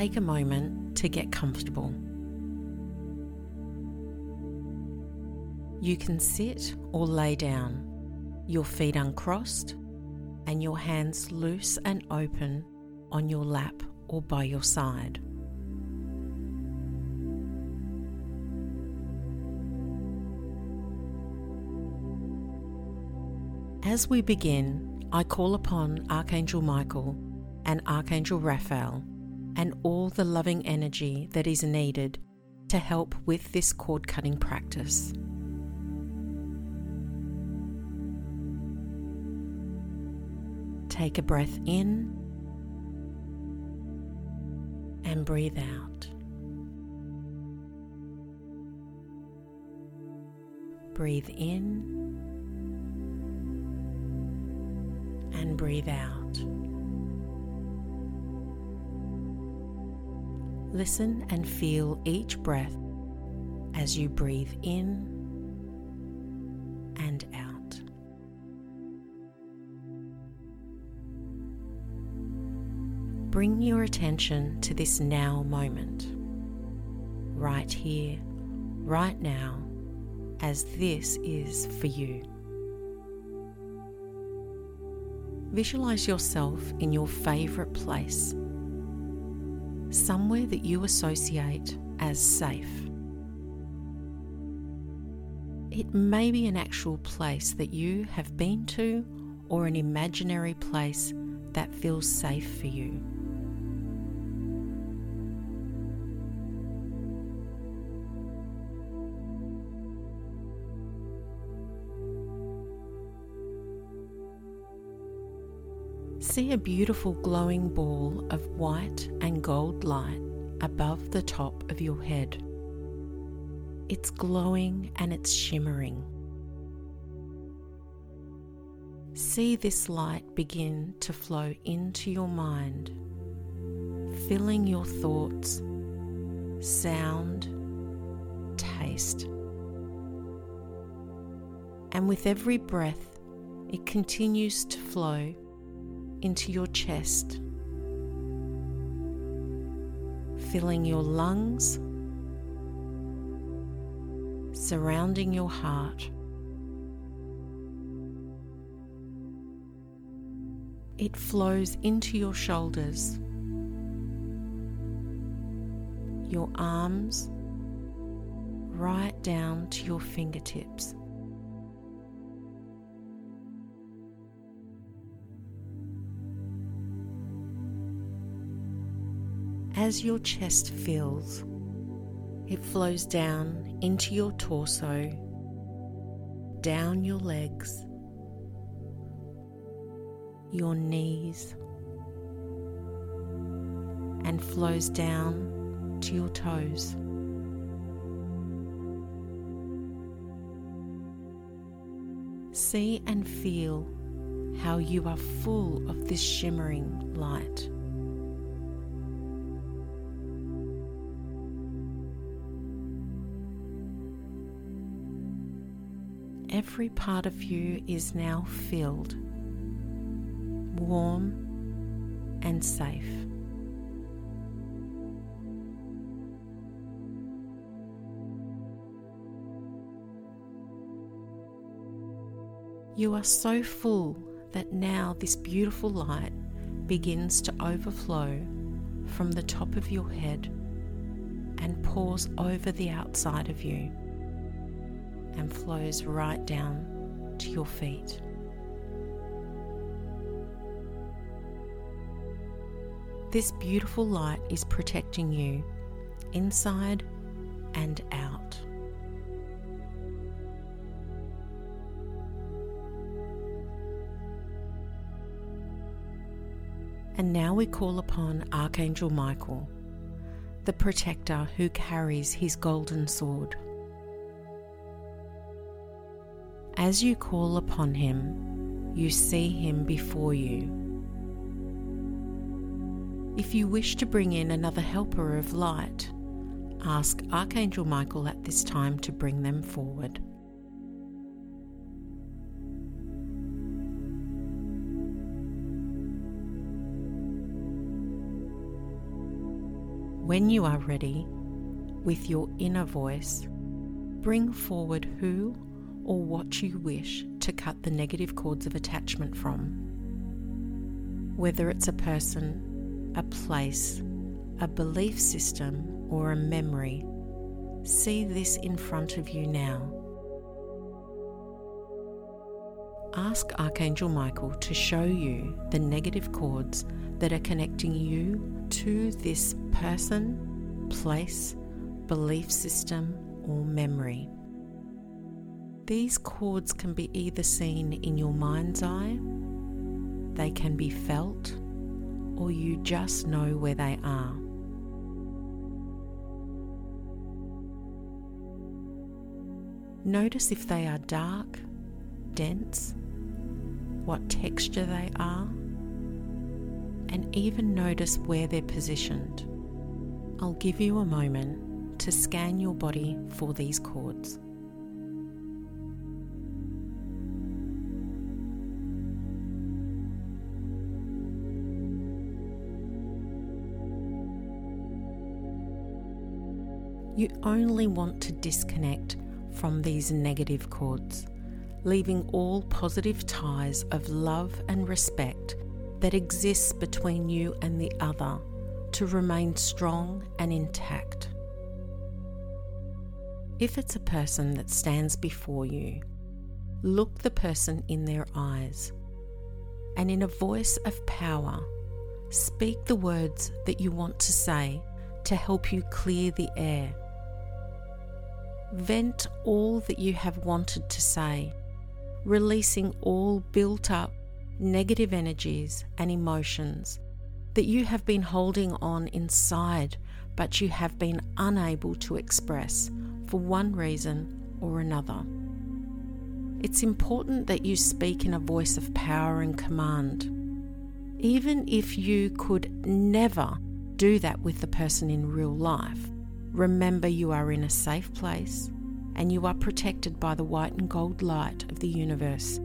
take a moment to get comfortable. You can sit or lay down, your feet uncrossed and your hands loose and open on your lap or by your side. As we begin, I call upon Archangel Michael and Archangel Raphael and all the loving energy that is needed to help with this cord cutting practice. Take a breath in and breathe out. Breathe in and breathe out. Listen and feel each breath as you breathe in and out. Bring your attention to this now moment, right here, right now, as this is for you. Visualize yourself in your favourite place, somewhere that you associate as safe. It may be an actual place that you have been to or an imaginary place that feels safe for you. See a beautiful glowing ball of white and gold light above the top of your head. It's glowing and it's shimmering. See this light begin to flow into your mind, filling your thoughts, sound, taste. And with every breath, it continues to flow into your chest, filling your lungs, surrounding your heart. It flows into your shoulders, your arms, right down to your fingertips. As your chest fills, it flows down into your torso, down your legs, your knees, and flows down to your toes. See and feel how you are full of this shimmering light. Every part of you is now filled, warm, and safe. You are so full that now this beautiful light begins to overflow from the top of your head and pours over the outside of you and flows right down to your feet. This beautiful light is protecting you inside and out. And now we call upon Archangel Michael, the protector who carries his golden sword. As you call upon him, you see him before you. If you wish to bring in another helper of light, ask Archangel Michael at this time to bring them forward. When you are ready, with your inner voice, bring forward who or what you wish to cut the negative cords of attachment from. Whether it's a person, a place, a belief system, or a memory, see this in front of you now. Ask Archangel Michael to show you the negative cords that are connecting you to this person, place, belief system, or memory. These cords can be either seen in your mind's eye, they can be felt, or you just know where they are. Notice if they are dark, dense, what texture they are, and even notice where they're positioned. I'll give you a moment to scan your body for these cords. You only want to disconnect from these negative cords, leaving all positive ties of love and respect that exists between you and the other to remain strong and intact. If it's a person that stands before you, look the person in their eyes and in a voice of power, speak the words that you want to say to help you clear the air Vent all that you have wanted to say, releasing all built up negative energies and emotions that you have been holding on inside but you have been unable to express for one reason or another. It's important that you speak in a voice of power and command. Even if you could never do that with the person in real life, Remember, you are in a safe place and you are protected by the white and gold light of the universe,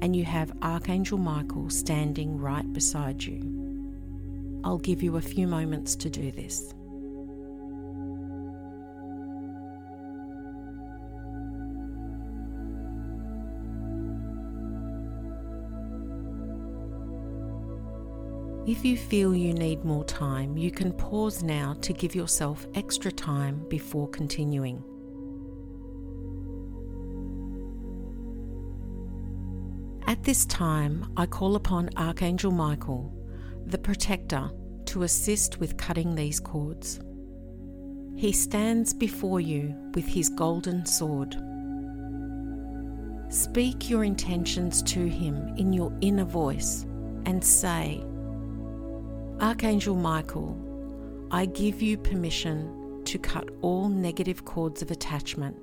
and you have Archangel Michael standing right beside you. I'll give you a few moments to do this. If you feel you need more time, you can pause now to give yourself extra time before continuing. At this time, I call upon Archangel Michael, the protector, to assist with cutting these cords. He stands before you with his golden sword. Speak your intentions to him in your inner voice and say, Archangel Michael, I give you permission to cut all negative cords of attachment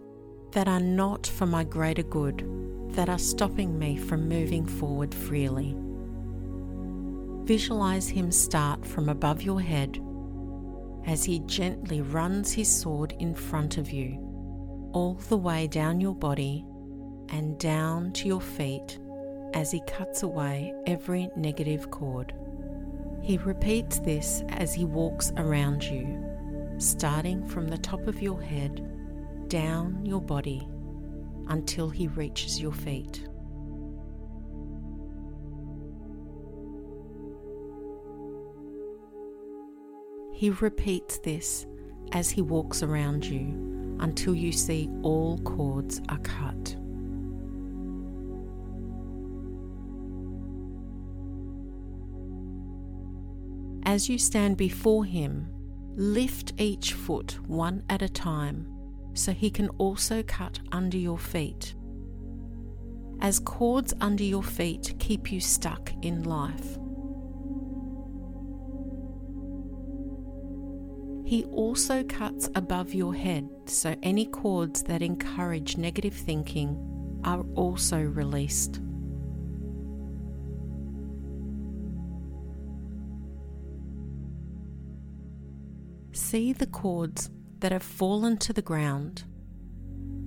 that are not for my greater good, that are stopping me from moving forward freely. Visualize him start from above your head as he gently runs his sword in front of you, all the way down your body and down to your feet as he cuts away every negative cord. He repeats this as he walks around you, starting from the top of your head down your body until he reaches your feet. He repeats this as he walks around you until you see all cords are cut. As you stand before Him, lift each foot one at a time so He can also cut under your feet. As cords under your feet keep you stuck in life. He also cuts above your head, so any cords that encourage negative thinking are also released. See the cords that have fallen to the ground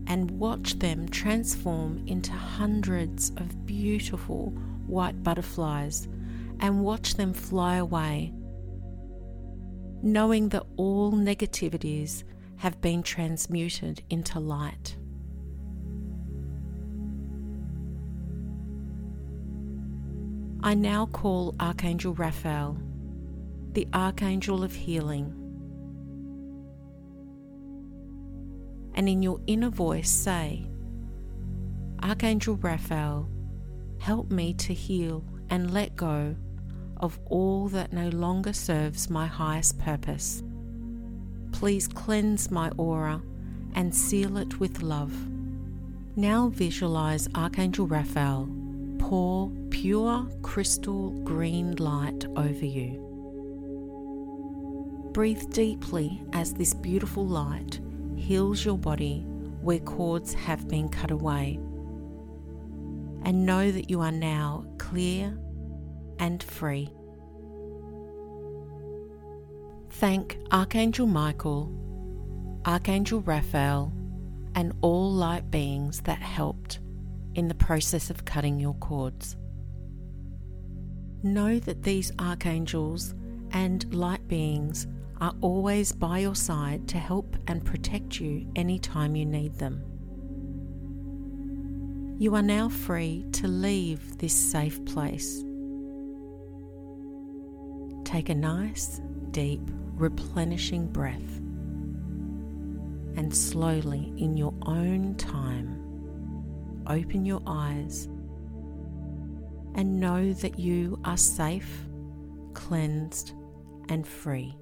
and watch them transform into hundreds of beautiful white butterflies and watch them fly away. knowing that all negativities have been transmuted into light. I now call Archangel Raphael, the Archangel of Healing. And in your inner voice say, Archangel Raphael, help me to heal and let go of all that no longer serves my highest purpose. Please cleanse my aura and seal it with love. Now visualize Archangel Raphael pour pure crystal green light over you. Breathe deeply as this beautiful light heals your body where cords have been cut away. And know that you are now clear and free. Thank Archangel Michael, Archangel Raphael, and all light beings that helped in the process of cutting your cords. Know that these archangels and light beings are always by your side to help and protect you anytime you need them. You are now free to leave this safe place. Take a nice, deep, replenishing breath and slowly, in your own time, open your eyes and know that you are safe, cleansed, and free.